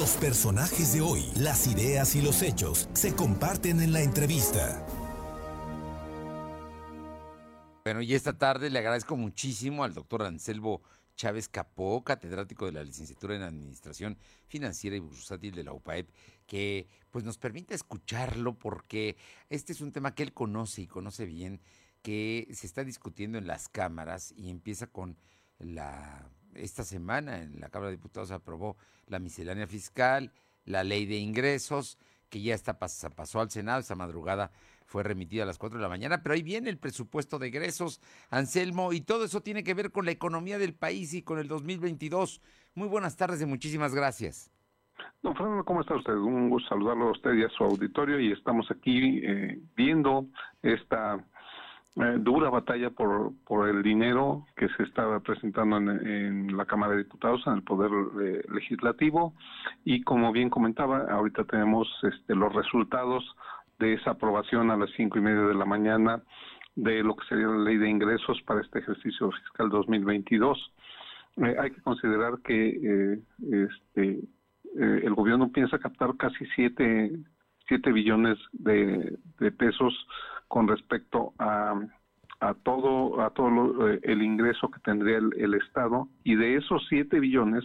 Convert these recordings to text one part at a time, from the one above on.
Los personajes de hoy, las ideas y los hechos se comparten en la entrevista. Bueno, y esta tarde le agradezco muchísimo al doctor Anselmo Chávez Capó, catedrático de la licenciatura en Administración Financiera y Bursátil de la UPAEP, que pues nos permite escucharlo porque este es un tema que él conoce y conoce bien, que se está discutiendo en las cámaras y empieza con la esta semana en la Cámara de Diputados aprobó la miscelánea fiscal, la ley de ingresos, que ya está pasó al Senado, esta madrugada fue remitida a las 4 de la mañana, pero ahí viene el presupuesto de egresos, Anselmo, y todo eso tiene que ver con la economía del país y con el 2022. Muy buenas tardes y muchísimas gracias. Don Fernando, ¿cómo está usted? Un gusto saludarlo a usted y a su auditorio y estamos aquí eh, viendo esta eh, dura batalla por, por el dinero que se estaba presentando en, la Cámara de Diputados, en el Poder eh, Legislativo y como bien comentaba, ahorita tenemos este, los resultados de esa aprobación a las cinco y media de la mañana de lo que sería la ley de ingresos para este ejercicio fiscal 2022. Eh, hay que considerar que eh, este, eh, el gobierno piensa captar casi siete, siete billones de, pesos con respecto a, a todo a todo el ingreso que tendría el, el, Estado y de esos siete billones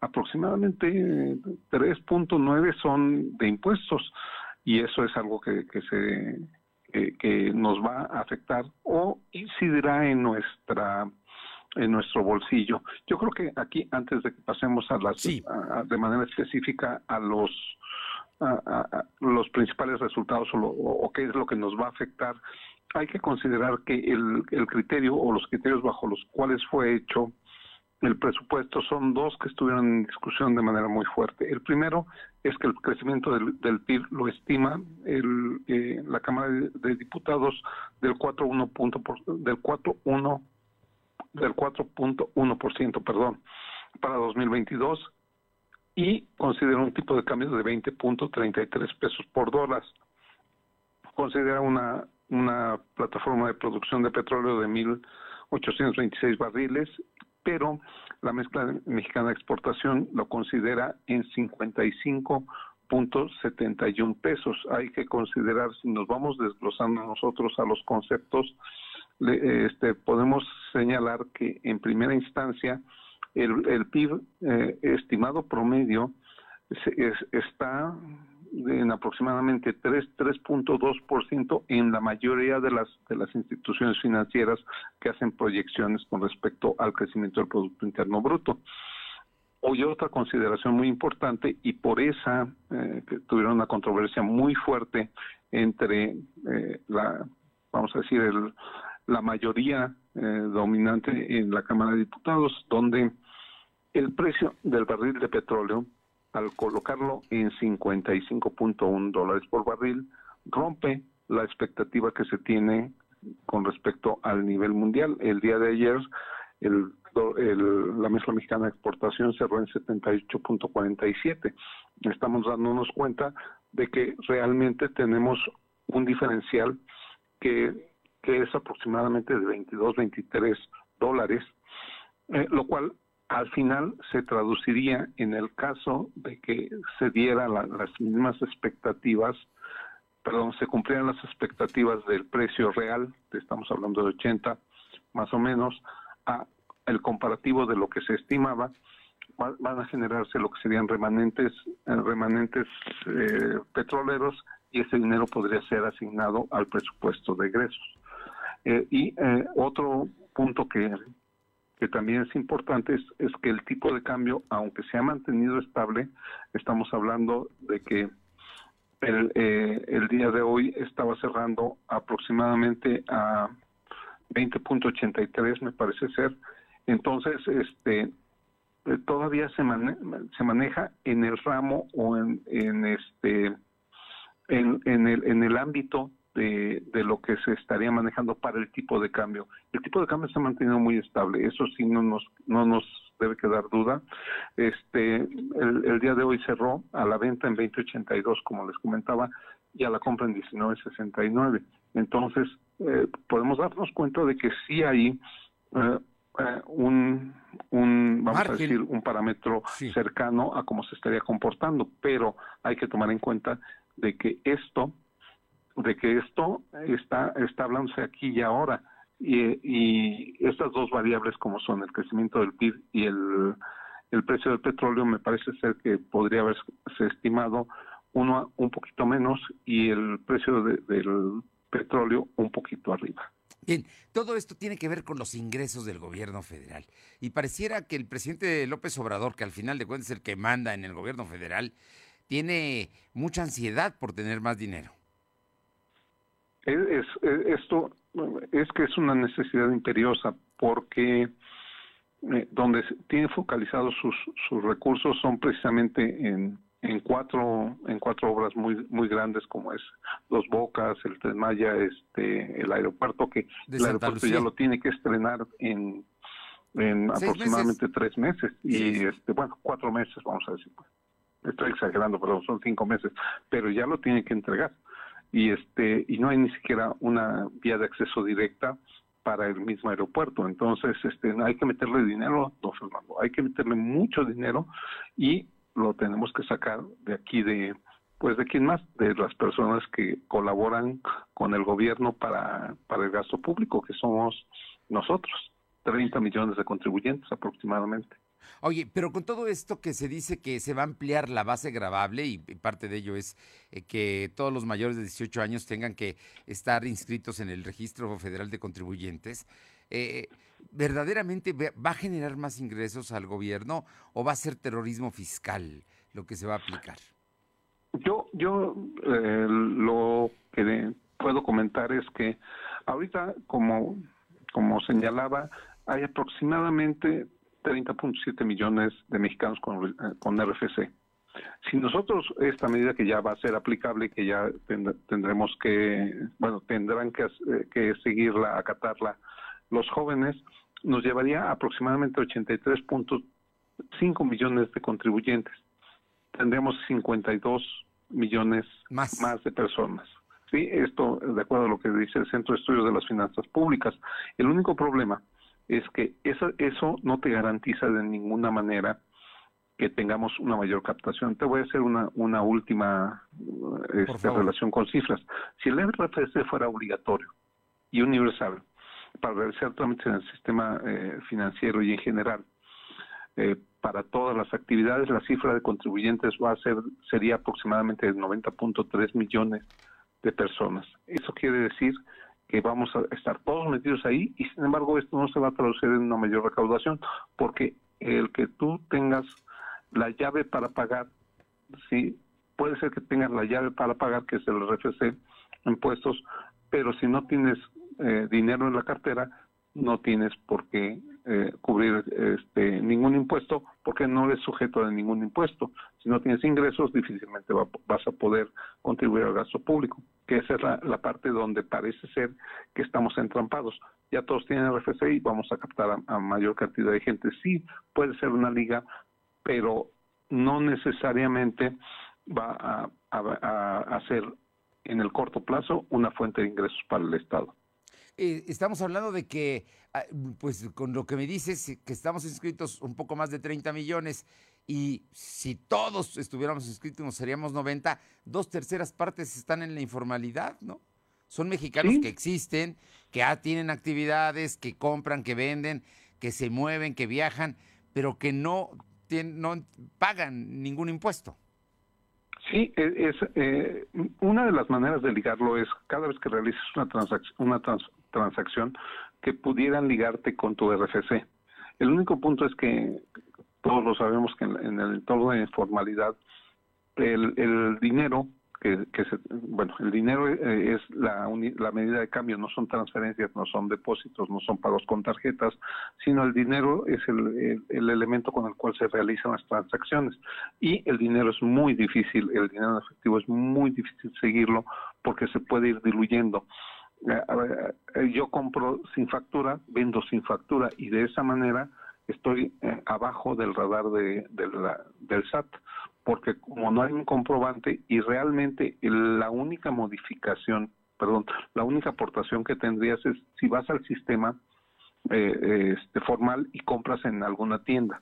aproximadamente 3.9 son de impuestos y eso es algo que, que se que, nos va a afectar o incidirá en nuestra en nuestro bolsillo. Yo creo que aquí antes de que pasemos a las de manera específica a los a, los principales resultados o, o, qué es lo que nos va a afectar, hay que considerar que el, criterio o los criterios bajo los cuales fue hecho el presupuesto son dos que estuvieron en discusión de manera muy fuerte. El primero es que el crecimiento del, PIB lo estima el, eh, la Cámara de, Diputados del 4.1 punto del 4.1 del 4.1%, perdón, para 2022 y considera un tipo de cambio de 20.33 pesos por dólar. Considera una una plataforma de producción de petróleo de 1.826 barriles pero la mezcla mexicana de exportación lo considera en 55.71 pesos. Hay que considerar, si nos vamos desglosando nosotros a los conceptos, este, podemos señalar que en primera instancia el, PIB eh, estimado promedio está en aproximadamente 3 3.2% en la mayoría de las de las instituciones financieras que hacen proyecciones con respecto al crecimiento del producto interno bruto. Hoy otra consideración muy importante y por esa eh, que tuvieron una controversia muy fuerte entre eh, la vamos a decir el, la mayoría eh, dominante en la Cámara de Diputados donde el precio del barril de petróleo al colocarlo en 55.1 dólares por barril, rompe la expectativa que se tiene con respecto al nivel mundial. El día de ayer, el, la mezcla mexicana de exportación cerró en 78.47. Estamos dándonos cuenta de que realmente tenemos un diferencial que, es aproximadamente de 22, 23 dólares, eh, lo cual al final se traduciría en el caso de que se dieran las mismas expectativas, perdón, se cumplieran las expectativas del precio real, estamos hablando de 80 más o menos, a el comparativo de lo que se estimaba, van a generarse lo que serían remanentes, eh, remanentes eh, petroleros y ese dinero podría ser asignado al presupuesto de egresos. Eh, y otro punto que, que también es importante es, que el tipo de cambio, aunque se ha mantenido estable, estamos hablando de que el, eh, el día de hoy estaba cerrando aproximadamente a 20.83 me parece ser. Entonces, este eh, todavía se, se maneja en el ramo o en, en este en, en, el, en el ámbito de, de, lo que se estaría manejando para el tipo de cambio. El tipo de cambio se ha mantenido muy estable, eso sí no nos, no nos debe quedar duda. Este, el, día de hoy cerró a la venta en 20.82, como les comentaba, y a la compra en 19.69. Entonces, eh, podemos darnos cuenta de que sí hay eh, eh, un, un, vamos a decir, un parámetro cercano a cómo se estaría comportando, pero hay que tomar en cuenta de que esto, de que esto está, hablándose aquí y ahora, y, estas dos variables como son el crecimiento del PIB y el, el precio del petróleo, me parece ser que podría haberse estimado uno un poquito menos y el precio del petróleo un poquito arriba. Bien, todo esto tiene que ver con los ingresos del gobierno federal. Y pareciera que el presidente López Obrador, que al final de cuentas es el que manda en el gobierno federal, tiene mucha ansiedad por tener más dinero. Es, esto es que es una necesidad imperiosa porque eh, donde tiene focalizados sus, sus recursos son precisamente en en cuatro en cuatro obras muy muy grandes como es Los Bocas, el Tren Maya, este el aeropuerto que el aeropuerto ya lo tiene que estrenar en en aproximadamente tres meses. Y este bueno cuatro meses vamos a decir estoy exagerando pero son cinco meses pero ya lo tiene que entregar y este y no hay ni siquiera una vía de acceso directa para el mismo aeropuerto. Entonces, este, hay que meterle dinero, don Fernando, hay que meterle mucho dinero y lo tenemos que sacar de aquí de pues de quién más de las personas que colaboran con el gobierno para para el gasto público que somos nosotros 30 millones de contribuyentes aproximadamente Oye, pero con todo esto que se dice que se va a ampliar la base grabable y parte de ello es eh, que todos los mayores de 18 años tengan que estar inscritos en el Registro Federal de Contribuyentes, eh, ¿verdaderamente va a generar más ingresos al gobierno o va a ser terrorismo fiscal lo que se va a aplicar? Yo, yo eh, lo que puedo comentar es que ahorita, como, como señalaba, hay aproximadamente 30.7 millones de mexicanos con, eh, con RFC. Si nosotros esta medida que ya va a ser aplicable, que ya tendremos que, bueno, tendrán que, eh, que seguirla, acatarla los jóvenes, nos llevaría aproximadamente 83.5 millones de contribuyentes. Tendríamos 52 millones más, más de personas. Sí, esto de acuerdo a lo que dice el Centro de Estudios de las Finanzas Públicas. El único problema es que eso, eso no te garantiza de ninguna manera que tengamos una mayor captación. Te voy a hacer una, una última este, relación con cifras. Si el RFC fuera obligatorio y universal, para realizar trámites en el sistema eh, financiero y en general. Eh, para todas las actividades, la cifra de contribuyentes va a ser sería aproximadamente de 90.3 millones de personas. Eso quiere decir que vamos a estar todos metidos ahí y sin embargo esto no se va a traducir en una mayor recaudación porque el que tú tengas la llave para pagar, sí, puede ser que tengas la llave para pagar, que es el RFC, impuestos, pero si no tienes eh, dinero en la cartera, no tienes por qué eh, cubrir este, ningún impuesto porque no eres sujeto de ningún impuesto. Si no tienes ingresos, difícilmente vas a poder contribuir al gasto público, que esa es la, parte donde parece ser que estamos entrampados. Ya todos tienen RFC y vamos a captar a, mayor cantidad de gente. Sí, puede ser una liga, pero no necesariamente va a, a, a ser en el corto plazo una fuente de ingresos para el Estado. Eh, estamos hablando de que, ah, pues con lo que me dices, que estamos inscritos un poco más de 30 millones y si todos estuviéramos inscritos seríamos 90, dos terceras partes están en la informalidad, ¿no? Son mexicanos que existen, que ya tienen actividades, que compran, que venden, que se mueven, que viajan, pero que no, tienen, no pagan ningún impuesto. Sí, e, es, eh, una de las maneras de ligarlo es cada vez que realices una, transacción, una transacción que pudieran ligarte con tu RFC. El único punto es que todos lo sabemos que en, el entorno de informalidad el, el dinero que, se, bueno, el dinero eh, es la, la medida de cambio, no son transferencias, no son depósitos, no son pagos con tarjetas, sino el dinero es el, el, elemento con el cual se realizan las transacciones. Y el dinero es muy difícil, el dinero en efectivo es muy difícil seguirlo porque se puede ir diluyendo. Eh, eh, yo compro sin factura, vendo sin factura y de esa manera estoy abajo del radar de, del SAT porque como no hay un comprobante y realmente la única modificación, perdón, la única aportación que tendrías es si vas al sistema eh, este, formal y compras en alguna tienda.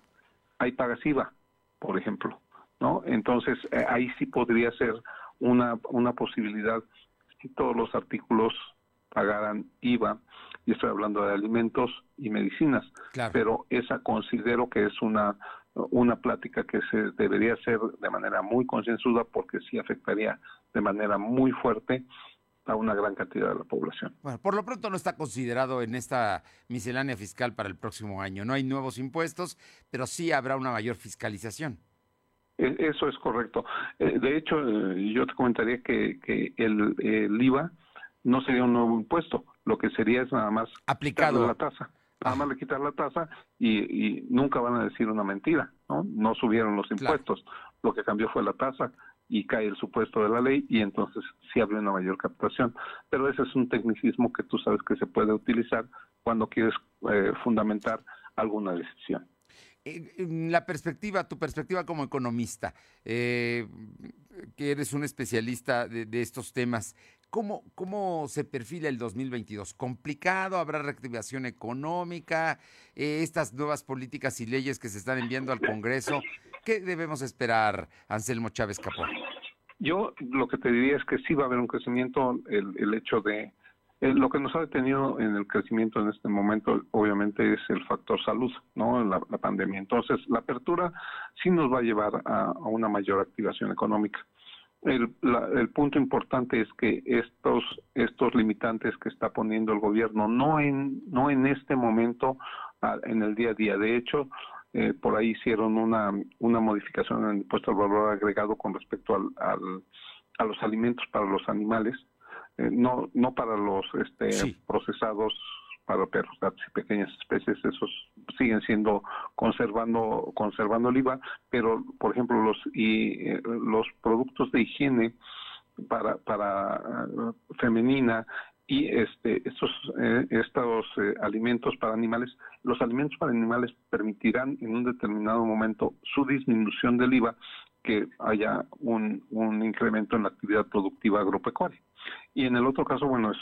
Hay pagas IVA, por ejemplo, ¿no? Entonces eh, ahí sí podría ser una, una posibilidad si todos los artículos pagaran IVA, y estoy hablando de alimentos y medicinas, pero esa considero que es una una plática que se debería hacer de manera muy concienzuda porque sí afectaría de manera muy fuerte a una gran cantidad de la población. Bueno, por lo pronto no está considerado en esta miscelánea fiscal para el próximo año. No hay nuevos impuestos, pero sí habrá una mayor fiscalización. E, eso es correcto. Eh, de hecho, eh, yo te comentaría que, que el, el, IVA no sería un nuevo impuesto, lo que sería es nada más aplicado la tasa. Nada más le quitar la tasa y, y, nunca van a decir una mentira, ¿no? No subieron los impuestos, lo que cambió fue la tasa y cae el supuesto de la ley y entonces sí habría una mayor captación. Pero ese es un tecnicismo que tú sabes que se puede utilizar cuando quieres eh, fundamentar alguna decisión. La perspectiva, tu perspectiva como economista, eh, que eres un especialista de, estos temas, ¿cómo, ¿cómo se perfila el 2022? ¿Complicado? ¿Habrá reactivación económica? Eh, ¿Estas nuevas políticas y leyes que se están enviando al Congreso? ¿Qué debemos esperar, Anselmo Chávez Capó? Yo lo que te diría es que sí va a haber un crecimiento, el, el hecho de lo que nos ha detenido en el crecimiento en este momento, obviamente, es el factor salud, ¿no? La, pandemia. Entonces, la apertura sí nos va a llevar a, una mayor activación económica. El, el, punto importante es que estos estos limitantes que está poniendo el gobierno no en no en este momento en el día a día. De hecho eh, por ahí hicieron una una modificación en el impuesto al valor agregado con respecto al, al a los alimentos para los animales eh, no no para los este, procesados para perros, gatos y pequeñas especies, esos siguen siendo conservando conservando el IVA, pero por ejemplo los y eh, los productos de higiene para para uh, femenina y este estos eh, estos alimentos para animales los alimentos para animales permitirán en un determinado momento su disminución del IVA que haya un, un incremento en la actividad productiva agropecuaria y en el otro caso, bueno, es,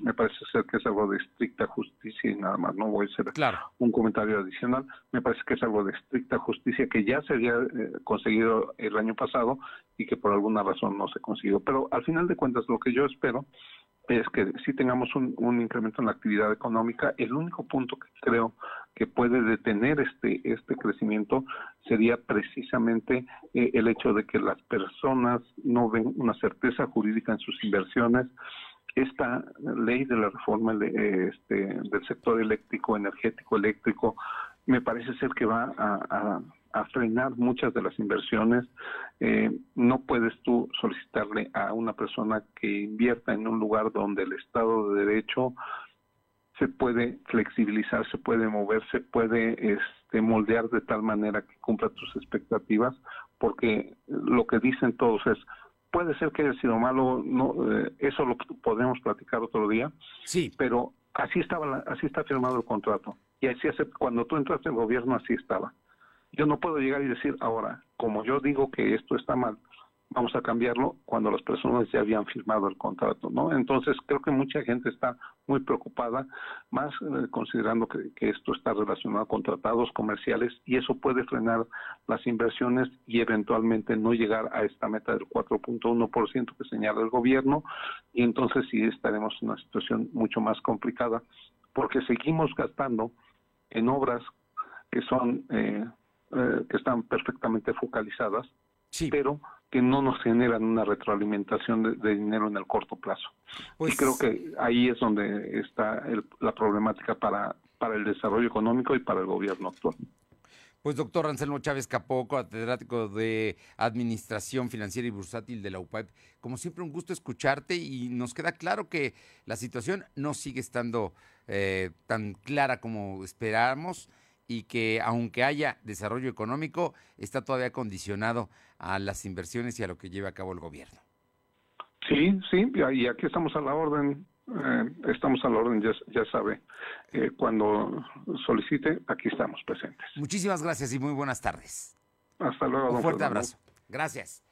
me parece ser que es algo de estricta justicia y nada más, no voy a hacer un comentario adicional, me parece que es algo de estricta justicia que ya se había eh, conseguido el año pasado y que por alguna razón no se consiguió. Pero al final de cuentas, lo que yo espero es que si tengamos un, un, incremento en la actividad económica. El único punto que creo que puede detener este, este crecimiento sería precisamente eh, el hecho de que las personas no ven una certeza jurídica en sus inversiones. Esta ley de la reforma este, del sector eléctrico, energético, eléctrico, me parece ser que va a frenar muchas de las inversiones. Eh, no puedes tú solicitarle a una persona que invierta en un lugar donde el Estado de Derecho se puede flexibilizar, se puede mover, se puede este, moldear de tal manera que cumpla tus expectativas, porque lo que dicen todos es, puede ser que haya sido malo, no, eh, eso lo podemos platicar otro día, sí. pero así estaba, así está firmado el contrato y así hace, cuando tú entraste en gobierno así estaba. Yo no puedo llegar y decir ahora, como yo digo que esto está mal, vamos a cambiarlo cuando las personas ya habían firmado el contrato, ¿no? Entonces creo que mucha gente está muy preocupada, más eh, considerando que, esto está relacionado con tratados comerciales y eso puede frenar las inversiones y eventualmente no llegar a esta meta del 4.1% que señala el gobierno y entonces sí estaremos en una situación mucho más complicada porque seguimos gastando en obras que son eh, eh, que están perfectamente focalizadas, pero que no nos generan una retroalimentación de, dinero en el corto plazo. Pues, y creo que ahí es donde está la problemática para, para el desarrollo económico y para el gobierno actual. Pues doctor Anselmo Chávez Capoco, catedrático de Administración Financiera y Bursátil de la UPAEP, como siempre un gusto escucharte y nos queda claro que la situación no sigue estando eh, tan clara como esperábamos y que aunque haya desarrollo económico, está todavía condicionado a las inversiones y a lo que lleve a cabo el gobierno. Sí, sí, y aquí estamos a la orden, eh, estamos a la orden, ya, sabe, eh, cuando solicite, aquí estamos presentes. Muchísimas gracias y muy buenas tardes. Hasta luego. Un fuerte abrazo. Gracias.